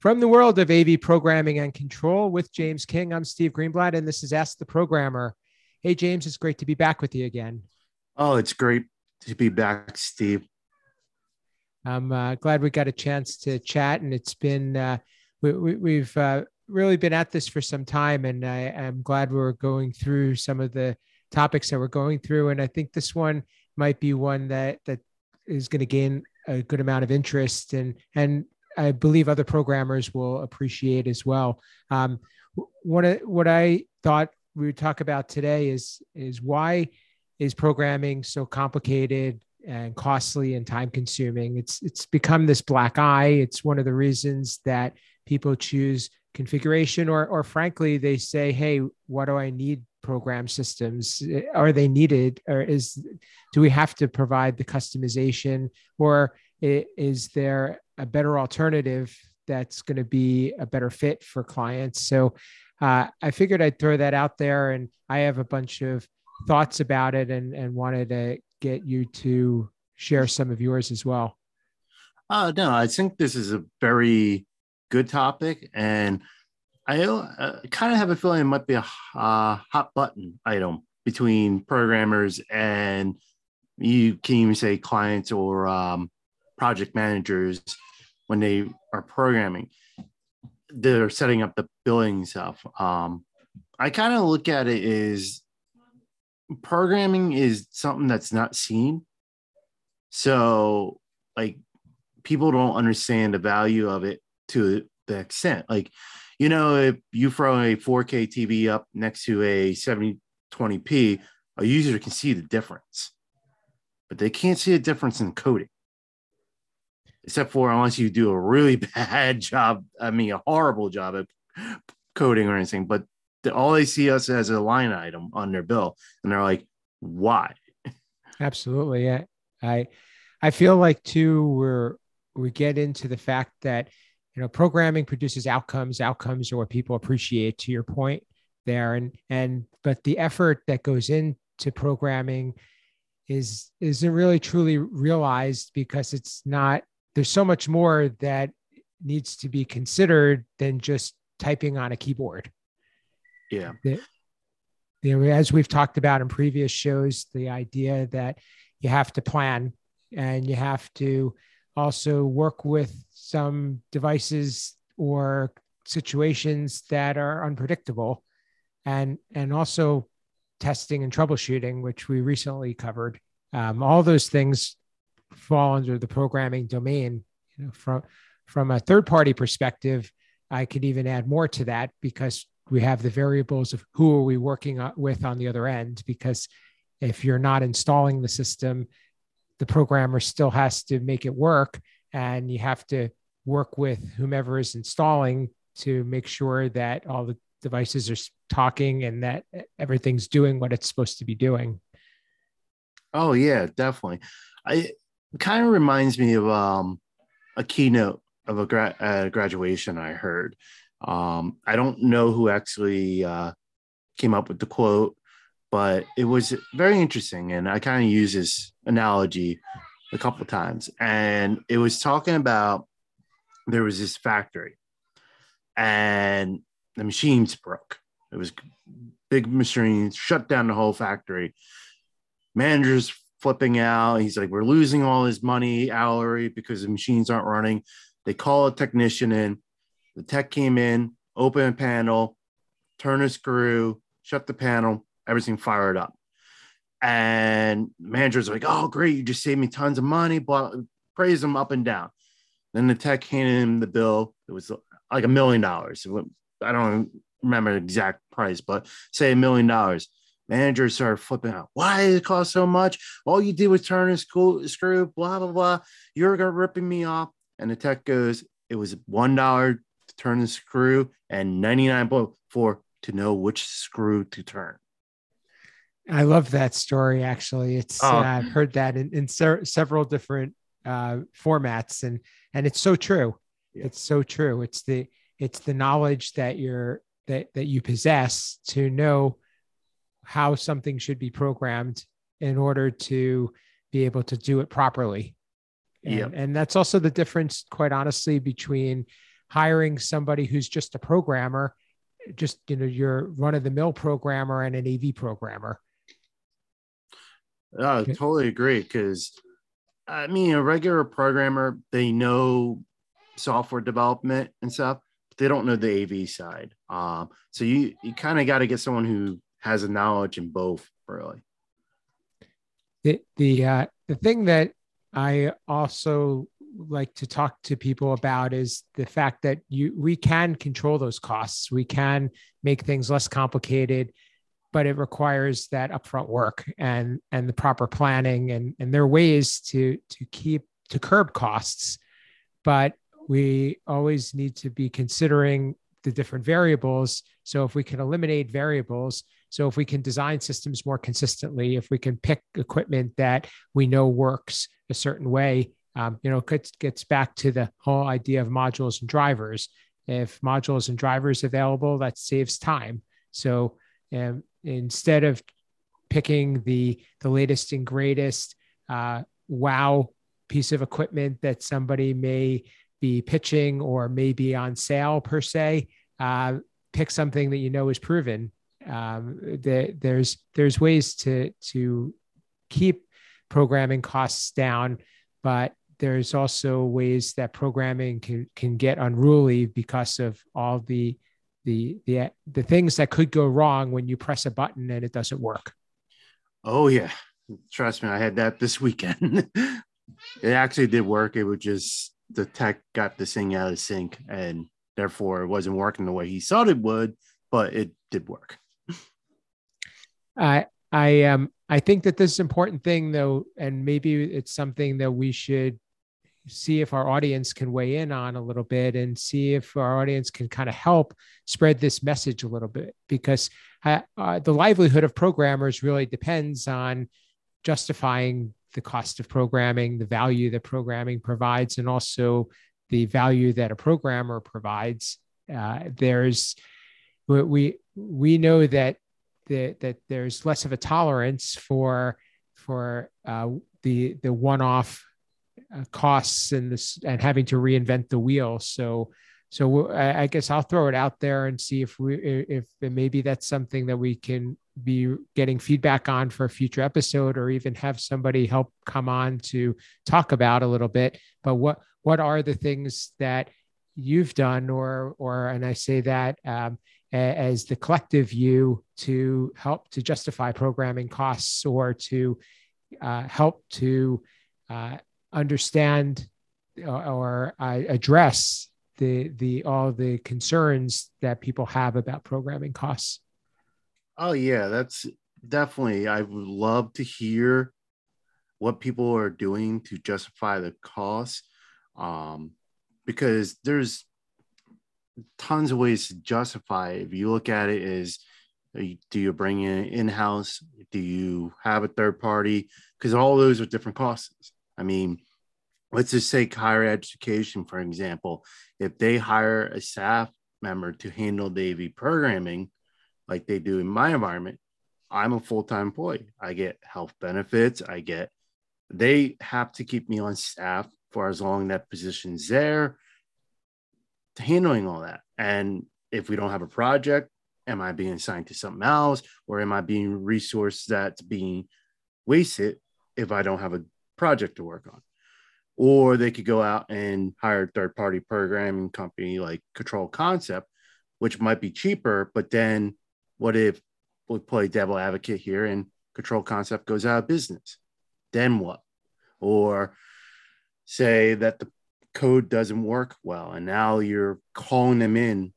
From the world of AV programming and control with James King, I'm Steve Greenblatt, and this is Ask the Programmer. Hey, James, it's great to be back with you again. Oh, it's great to be back, Steve. I'm uh, glad we got a chance to chat, and it's been uh, we, have uh, really been at this for some time, and I, am glad we're going through some of the topics that we're going through, and I think this one might be one that that is going to gain a good amount of interest and and I believe other programmers will appreciate as well. Um, what I, what I thought we would talk about today is is why is programming so complicated and costly and time consuming? It's it's become this black eye. It's one of the reasons that people choose configuration or or frankly they say, hey, what do I need program systems? Are they needed or is do we have to provide the customization or is there a better alternative that's going to be a better fit for clients. So uh, I figured I'd throw that out there, and I have a bunch of thoughts about it, and and wanted to get you to share some of yours as well. Uh, no, I think this is a very good topic, and I uh, kind of have a feeling it might be a uh, hot button item between programmers and you can even say clients or um, project managers when they are programming they're setting up the billing stuff. Um, i kind of look at it as programming is something that's not seen. So like people don't understand the value of it to the extent. Like you know if you throw a 4k tv up next to a 7020p a user can see the difference but they can't see a difference in coding except for unless you do a really bad job. I mean, a horrible job at coding or anything, but the, all they see us as a line item on their bill, and they're like, "Why?" Absolutely, yeah. I I feel like too we're we get into the fact that you know programming produces outcomes. Outcomes are what people appreciate. To your point there, and and but the effort that goes into programming is isn't really truly realized because it's not there's so much more that needs to be considered than just typing on a keyboard. Yeah. The, you know, as we've talked about in previous shows, the idea that you have to plan and you have to also work with some devices or situations that are unpredictable and and also testing and troubleshooting which we recently covered um, all those things fall under the programming domain. You know, from from a third party perspective, I could even add more to that because we have the variables of who are we working with on the other end. Because if you're not installing the system, the programmer still has to make it work, and you have to work with whomever is installing to make sure that all the devices are talking and that everything's doing what it's supposed to be doing. Oh yeah, definitely. I kind of reminds me of um, a keynote of a, gra- a graduation I heard. Um, I don't know who actually uh, came up with the quote, but it was very interesting. And I kind of use this analogy a couple times. And it was talking about there was this factory and the machines broke. It was big machines, shut down the whole factory. Managers flipping out. He's like, we're losing all his money, hourly, because the machines aren't running. They call a technician in. The tech came in, open a panel, turn a screw, shut the panel, everything fired up. And managers like, oh, great, you just saved me tons of money, blah, praise him up and down. Then the tech handed him the bill. It was like a million dollars. I don't remember the exact price, but say a million dollars. Managers started flipping out. Why did it cost so much? All you did was turn a screw, screw blah, blah, blah. You're ripping me off. And the tech goes, it was $1 to turn the screw and 99.4 to know which screw to turn. I love that story. Actually, it's oh. uh, I've heard that in, in se- several different uh, formats, and and it's so true. Yeah. It's so true. It's the it's the knowledge that you're that that you possess to know how something should be programmed in order to be able to do it properly. And, yep. and that's also the difference, quite honestly, between hiring somebody who's just a programmer, just you know your run of the mill programmer and an AV programmer. I totally agree because I mean a regular programmer they know software development and stuff, but they don't know the AV side. Um, so you you kind of got to get someone who has a knowledge in both, really. The the uh, the thing that I also like to talk to people about is the fact that you we can control those costs. We can make things less complicated, but it requires that upfront work and and the proper planning and and there are ways to to keep to curb costs, but we always need to be considering the different variables. So if we can eliminate variables, so if we can design systems more consistently, if we can pick equipment that we know works a certain way, um, you know, it gets back to the whole idea of modules and drivers. If modules and drivers available, that saves time. So um, instead of picking the the latest and greatest uh, wow piece of equipment that somebody may be pitching or maybe on sale per se, uh, pick something that you know is proven um, the, there's there's ways to to keep programming costs down, but there's also ways that programming can can get unruly because of all the the the the things that could go wrong when you press a button and it doesn't work. Oh yeah, trust me, I had that this weekend. it actually did work. It was just the tech got this thing out of sync, and therefore it wasn't working the way he thought it would, but it did work. I I um I think that this is important thing though, and maybe it's something that we should see if our audience can weigh in on a little bit and see if our audience can kind of help spread this message a little bit because uh, the livelihood of programmers really depends on justifying the cost of programming the value that programming provides and also the value that a programmer provides uh, there's we we know that that that there's less of a tolerance for for uh, the the one-off uh, costs and this and having to reinvent the wheel. So so I guess I'll throw it out there and see if we if maybe that's something that we can be getting feedback on for a future episode or even have somebody help come on to talk about a little bit but what what are the things that you've done or or and i say that um, as the collective you to help to justify programming costs or to uh, help to uh, understand or, or uh, address the the all the concerns that people have about programming costs. Oh yeah, that's definitely. I would love to hear what people are doing to justify the costs, um, because there's tons of ways to justify it. If you look at it is do you bring in in-house? Do you have a third party? Because all those are different costs. I mean, let's just take higher education, for example. If they hire a staff member to handle the AV programming, like they do in my environment, I'm a full-time employee. I get health benefits. I get they have to keep me on staff for as long that position's there handling all that. And if we don't have a project, am I being assigned to something else or am I being resourced that's being wasted if I don't have a project to work on? Or they could go out and hire a third party programming company like Control Concept, which might be cheaper. But then what if we play devil advocate here and Control Concept goes out of business? Then what? Or say that the code doesn't work well and now you're calling them in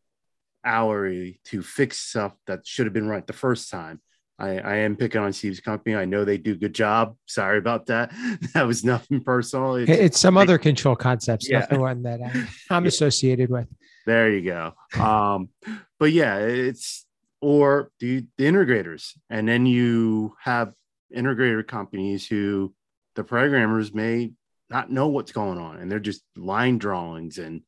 hourly to fix stuff that should have been right the first time I, I am picking on Steve's company. I know they do a good job. Sorry about that. That was nothing personal. It's, it's some other control concepts, yeah. not the one that I, am associated with. There you go. Um, but yeah, it's or the, the integrators, and then you have integrator companies who the programmers may not know what's going on. And they're just line drawings and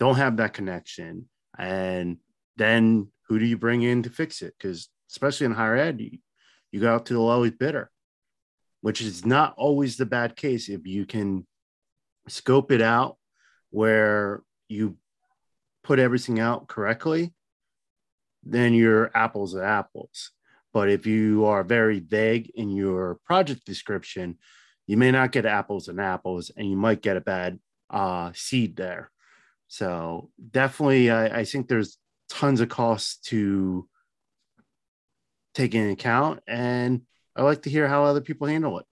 don't have that connection. And then who do you bring in to fix it? Because especially in higher ed you, you go out to the lowest bidder which is not always the bad case if you can scope it out where you put everything out correctly, then you're apples to apples. But if you are very vague in your project description, you may not get apples and apples, and you might get a bad uh, seed there. So definitely, I, I think there's tons of costs to take into account, and I like to hear how other people handle it.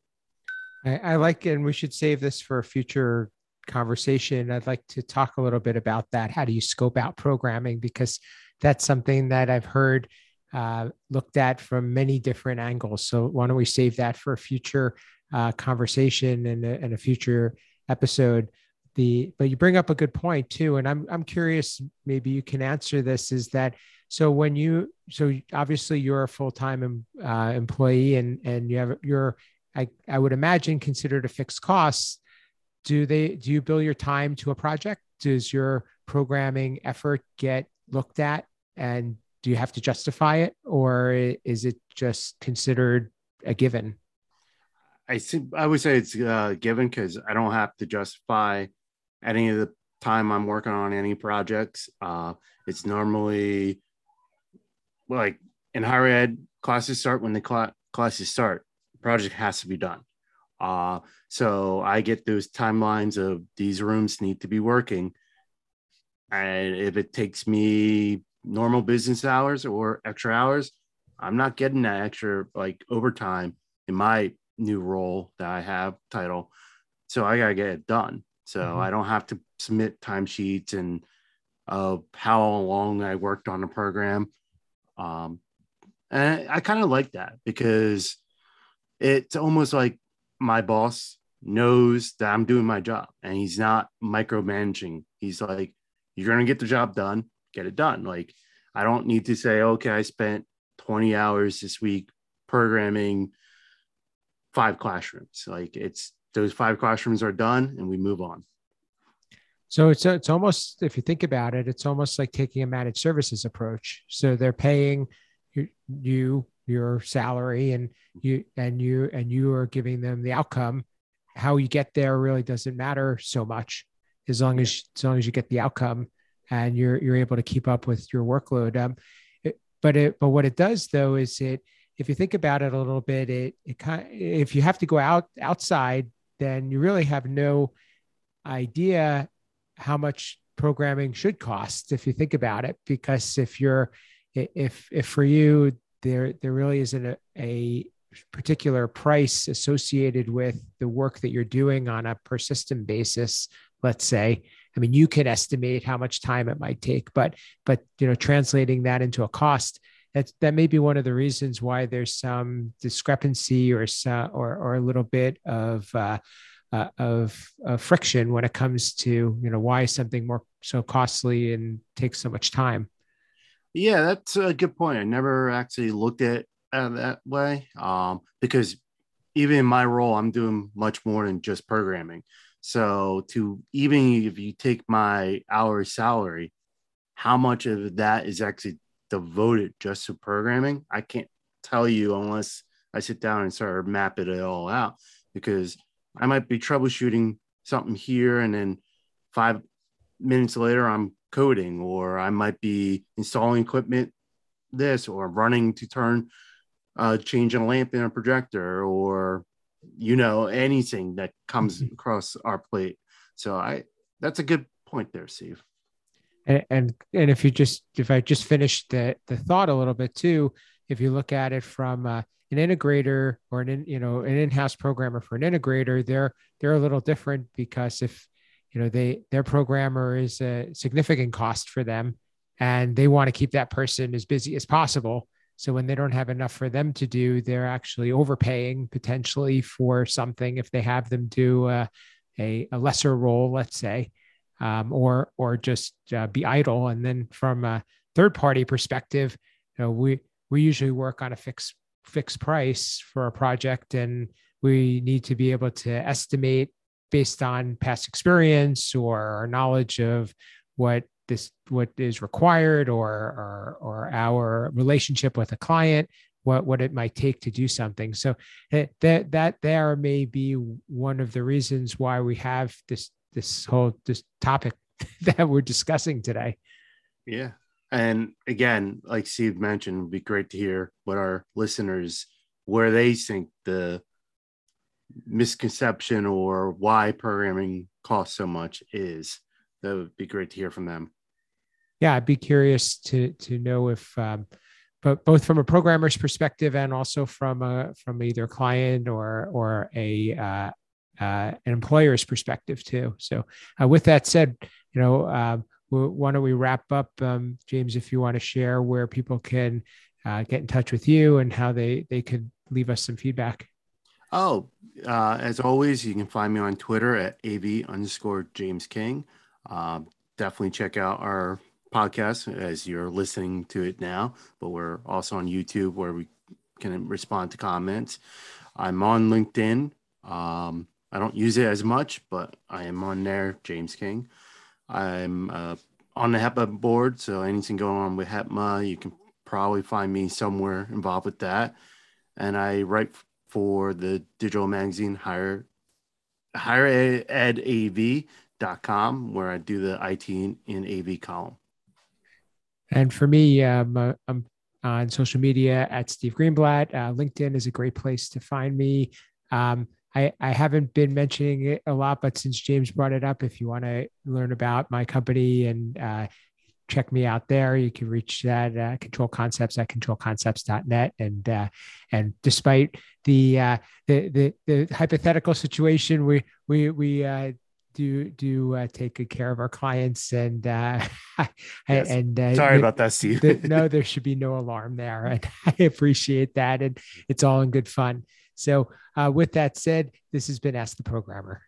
I, I like, and we should save this for a future conversation. I'd like to talk a little bit about that. How do you scope out programming? Because that's something that I've heard uh, looked at from many different angles. So why don't we save that for a future uh, conversation and a, and a future episode? The but you bring up a good point too, and I'm I'm curious. Maybe you can answer this. Is that so? When you so obviously you're a full time uh, employee and and you have you're I I would imagine considered a fixed cost. Do they do you bill your time to a project? Does your programming effort get looked at and do you have to justify it or is it just considered a given? I think I would say it's uh, given because I don't have to justify any of the time I'm working on any projects. Uh, it's normally like in higher ed, classes start when the cl- classes start. Project has to be done. Uh, so I get those timelines of these rooms need to be working. And if it takes me normal business hours or extra hours, I'm not getting that extra like overtime in my new role that I have title. So I gotta get it done. So mm-hmm. I don't have to submit timesheets and uh, how long I worked on the program. Um, and I, I kind of like that because it's almost like my boss knows that I'm doing my job and he's not micromanaging. He's like, you're going to get the job done, get it done. Like, I don't need to say, okay, I spent 20 hours this week programming five classrooms. Like, it's those five classrooms are done and we move on. So it's it's almost if you think about it, it's almost like taking a managed services approach. So they're paying you, you your salary and you and you and you are giving them the outcome. How you get there really doesn't matter so much as long as as long as you get the outcome and you're you're able to keep up with your workload. Um, it, but it but what it does though is it if you think about it a little bit, it it kind if you have to go out outside then you really have no idea how much programming should cost if you think about it because if you're if if for you there there really isn't a, a particular price associated with the work that you're doing on a per system basis let's say. I mean you can estimate how much time it might take but but you know translating that into a cost that's that may be one of the reasons why there's some discrepancy or some, or or a little bit of uh, uh, of, friction when it comes to you know why something more so costly and takes so much time. Yeah, that's a good point. I never actually looked at that way um, because even in my role, I'm doing much more than just programming. So to even if you take my hourly salary, how much of that is actually devoted just to programming? I can't tell you unless I sit down and start mapping it all out because I might be troubleshooting something here and then five minutes later I'm coding or I might be installing equipment this or running to turn uh change a lamp in a projector or you know anything that comes mm-hmm. across our plate. So I that's a good point there, Steve. And, and if you just if I just finished the the thought a little bit too, if you look at it from uh, an integrator or an in, you know an in-house programmer for an integrator, they're they're a little different because if you know they their programmer is a significant cost for them, and they want to keep that person as busy as possible. So when they don't have enough for them to do, they're actually overpaying potentially for something if they have them do a, a, a lesser role, let's say um, or or just uh, be idle. And then from a third party perspective, you know, we we usually work on a fixed fixed price for a project, and we need to be able to estimate based on past experience or our knowledge of what this what is required or or, or our relationship with a client what what it might take to do something so eh, that that there may be one of the reasons why we have this this whole this topic that we're discussing today. Yeah. And again, like Steve mentioned, it'd be great to hear what our listeners where they think the misconception or why programming costs so much is. That would be great to hear from them. Yeah, I'd be curious to to know if, um, but both from a programmer's perspective and also from a from either client or or a uh, uh, an employer's perspective too. So, uh, with that said, you know, um, why don't we wrap up, um, James? If you want to share where people can uh, get in touch with you and how they they could leave us some feedback. Oh, uh, as always, you can find me on Twitter at av underscore James King. Uh, definitely check out our podcast as you're listening to it now, but we're also on YouTube where we can respond to comments. I'm on LinkedIn. Um, I don't use it as much, but I am on there, James King. I'm uh, on the HETMA board, so anything going on with HETMA, you can probably find me somewhere involved with that. And I write for the digital magazine higher higher ed av.com where I do the IT in AV column. And for me, um, uh, I'm on social media at Steve Greenblatt. Uh, LinkedIn is a great place to find me. Um, I, I haven't been mentioning it a lot, but since James brought it up, if you want to learn about my company and uh, check me out there, you can reach that uh, Control Concepts at controlconcepts.net. And uh, and despite the, uh, the the the hypothetical situation, we we we uh, do do uh, take good care of our clients and uh, yes. and uh, sorry about that steve the, no there should be no alarm there and i appreciate that and it's all in good fun so, uh, with that said, this has been Ask the Programmer.